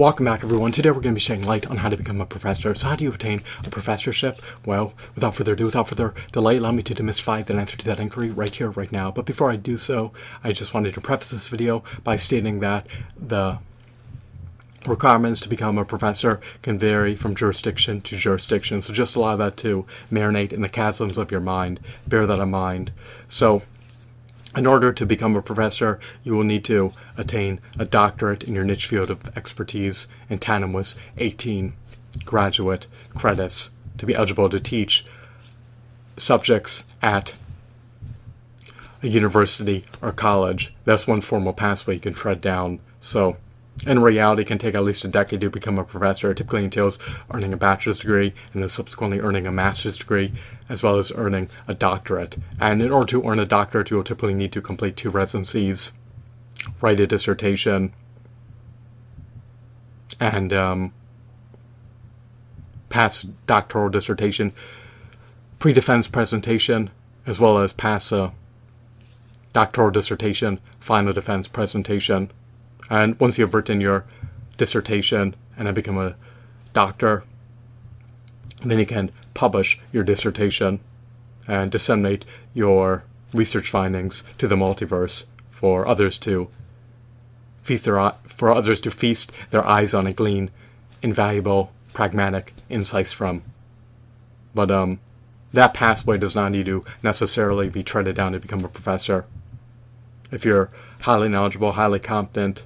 Welcome back, everyone. Today we're going to be shedding light on how to become a professor. So, how do you obtain a professorship? Well, without further ado, without further delay, allow me to demystify the answer to that inquiry right here, right now. But before I do so, I just wanted to preface this video by stating that the requirements to become a professor can vary from jurisdiction to jurisdiction. So, just allow that to marinate in the chasms of your mind. Bear that in mind. So, in order to become a professor, you will need to attain a doctorate in your niche field of expertise and tandem with 18 graduate credits to be eligible to teach subjects at a university or college. That's one formal pathway you can tread down. So, in reality, it can take at least a decade to become a professor. It typically entails earning a bachelor's degree and then subsequently earning a master's degree, as well as earning a doctorate. And in order to earn a doctorate, you will typically need to complete two residencies, write a dissertation, and um, pass doctoral dissertation, pre-defense presentation, as well as pass a doctoral dissertation, final defense presentation and once you've written your dissertation and then become a doctor, then you can publish your dissertation and disseminate your research findings to the multiverse for others to feast their for others to feast their eyes on and glean invaluable pragmatic insights from. But um, that pathway does not need to necessarily be treaded down to become a professor. If you're highly knowledgeable, highly competent,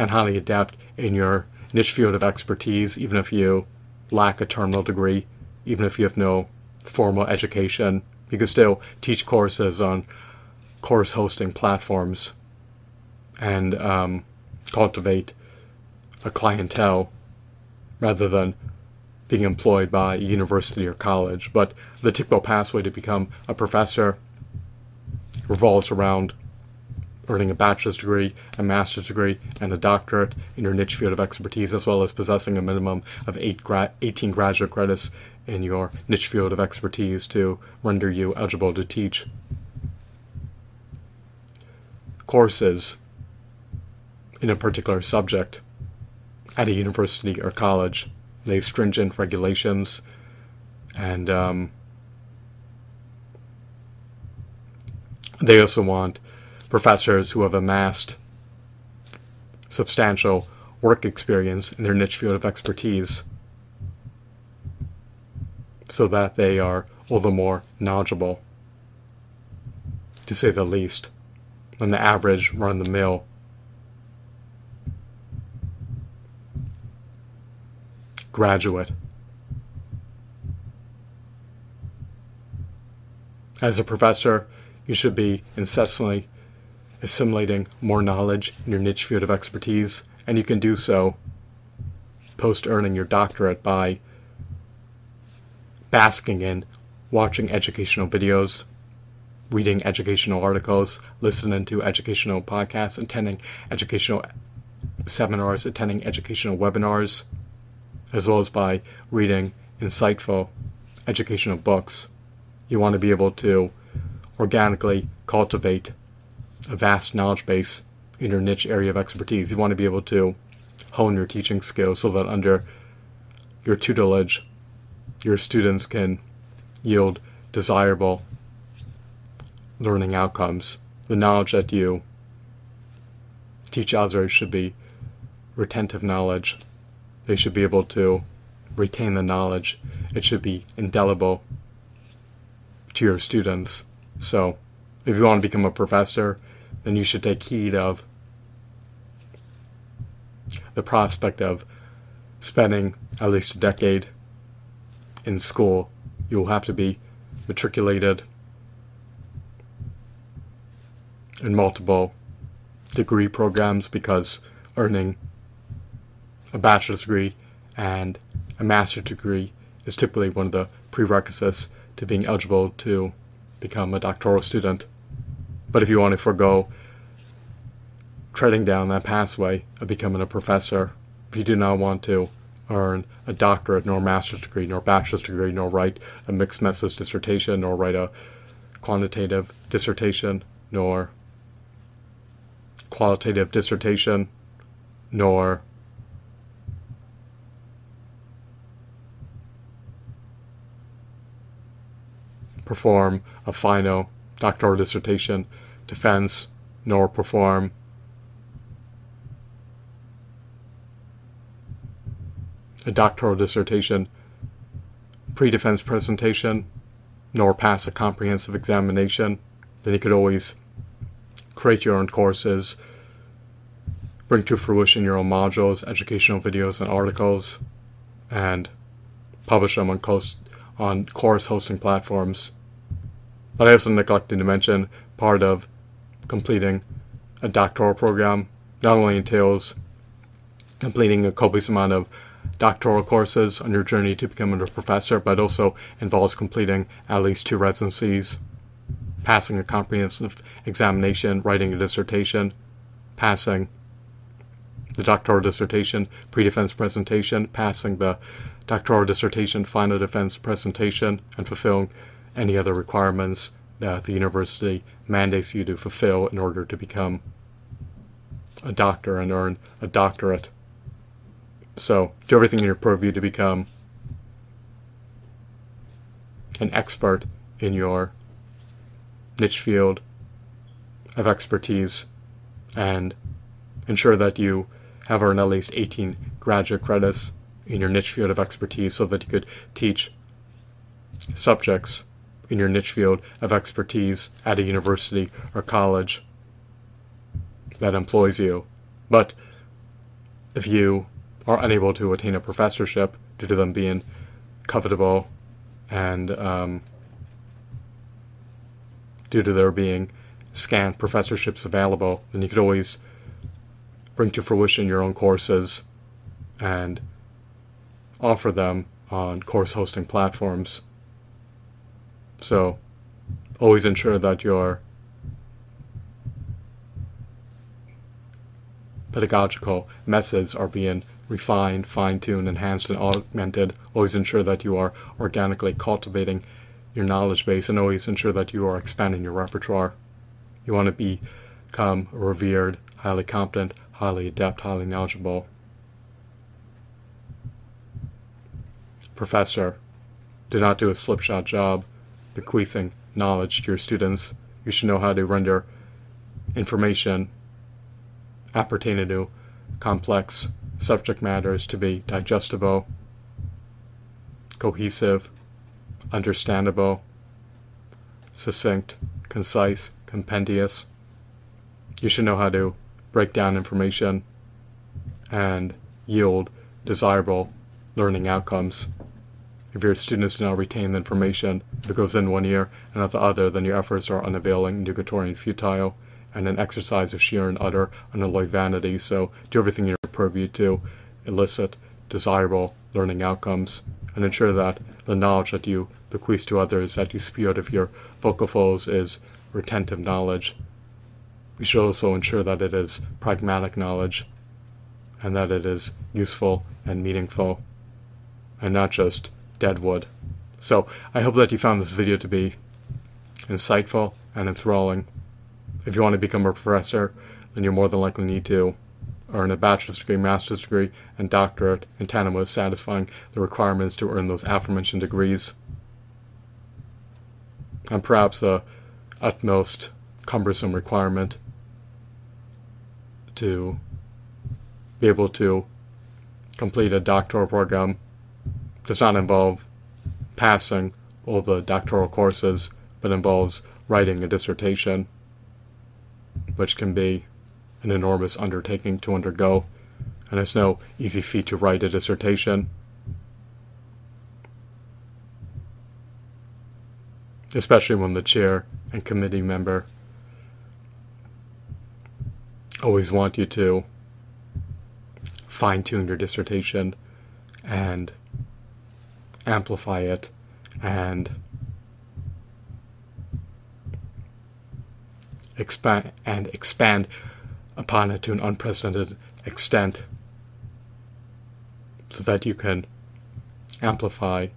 and highly adept in your niche field of expertise, even if you lack a terminal degree, even if you have no formal education. You can still teach courses on course hosting platforms and um, cultivate a clientele rather than being employed by a university or college. But the typical pathway to become a professor revolves around earning a bachelor's degree, a master's degree, and a doctorate in your niche field of expertise, as well as possessing a minimum of eight gra- 18 graduate credits in your niche field of expertise to render you eligible to teach courses in a particular subject at a university or college. They have stringent regulations and um, they also want professors who have amassed substantial work experience in their niche field of expertise so that they are all the more knowledgeable, to say the least, than the average run the mill graduate. As a professor, you should be incessantly assimilating more knowledge in your niche field of expertise, and you can do so post earning your doctorate by basking in watching educational videos, reading educational articles, listening to educational podcasts, attending educational seminars, attending educational webinars, as well as by reading insightful educational books. You want to be able to organically cultivate a vast knowledge base in your niche area of expertise. You want to be able to hone your teaching skills so that under your tutelage, your students can yield desirable learning outcomes. The knowledge that you teach others should be retentive knowledge. They should be able to retain the knowledge. It should be indelible to your students. So, if you want to become a professor, then you should take heed of the prospect of spending at least a decade in school. You'll have to be matriculated in multiple degree programs because earning a bachelor's degree and a master's degree is typically one of the prerequisites to being eligible to become a doctoral student. But if you want to forego treading down that pathway of becoming a professor, if you do not want to earn a doctorate, nor master's degree, nor bachelor's degree, nor write a mixed methods dissertation, nor write a quantitative dissertation, nor qualitative dissertation, nor perform a final doctoral dissertation defense, nor perform a doctoral dissertation pre-defense presentation, nor pass a comprehensive examination, then you could always create your own courses, bring to fruition your own modules, educational videos, and articles, and publish them on, course, on course hosting platforms. But I also neglected to mention part of completing a doctoral program. Not only entails completing a copious amount of doctoral courses on your journey to becoming a professor, but also involves completing at least two residencies, passing a comprehensive examination, writing a dissertation, passing the doctoral dissertation pre-defense presentation, passing the doctoral dissertation final defense presentation, and fulfilling any other requirements that the university mandates you to fulfill in order to become a doctor and earn a doctorate. So, do everything in your purview to become an expert in your niche field of expertise and ensure that you have earned at least 18 graduate credits in your niche field of expertise so that you could teach subjects in your niche field of expertise at a university or college that employs you. But if you are unable to attain a professorship due to them being covetable and um, due to there being scant professorships available, then you could always bring to fruition your own courses and offer them on course hosting platforms. So always ensure that your pedagogical methods are being refined, fine-tuned, enhanced, and augmented. Always ensure that you are organically cultivating your knowledge base and always ensure that you are expanding your repertoire. You want to become revered, highly competent, highly adept, highly knowledgeable professor. Do not do a slipshod job bequeathing knowledge to your students. You should know how to render information appertaining to complex subject matters to be digestible, cohesive, understandable, succinct, concise, compendious. You should know how to break down information and yield desirable learning outcomes. If your students do not retain the information, it goes in one ear and out the other, then your efforts are unavailing, nugatory, and futile, and an exercise of sheer and utter unalloyed vanity. So do everything in your purview to elicit desirable learning outcomes and ensure that the knowledge that you bequeath to others, that you spew out of your vocal folds, is retentive knowledge. We should also ensure that it is pragmatic knowledge and that it is useful and meaningful and not just deadwood. So I hope that you found this video to be insightful and enthralling. If you want to become a professor, then you're more than likely need to earn a bachelor's degree, master's degree, and doctorate in tandem with satisfying the requirements to earn those aforementioned degrees. And perhaps the utmost cumbersome requirement to be able to complete a doctoral program does not involve passing all the doctoral courses, but involves writing a dissertation, which can be an enormous undertaking to undergo, and it's no easy feat to write a dissertation. Especially when the chair and committee member always want you to fine tune your dissertation and amplify it and expand and expand upon it to an unprecedented extent so that you can amplify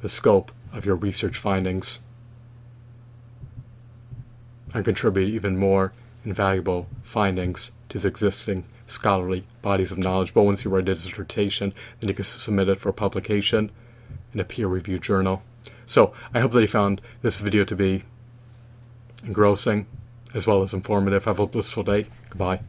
the scope of your research findings and contribute even more invaluable findings to the existing scholarly bodies of knowledge. But once you write a dissertation, then you can submit it for publication in a peer-reviewed journal. So I hope that you found this video to be engrossing as well as informative. Have a blissful day. Goodbye.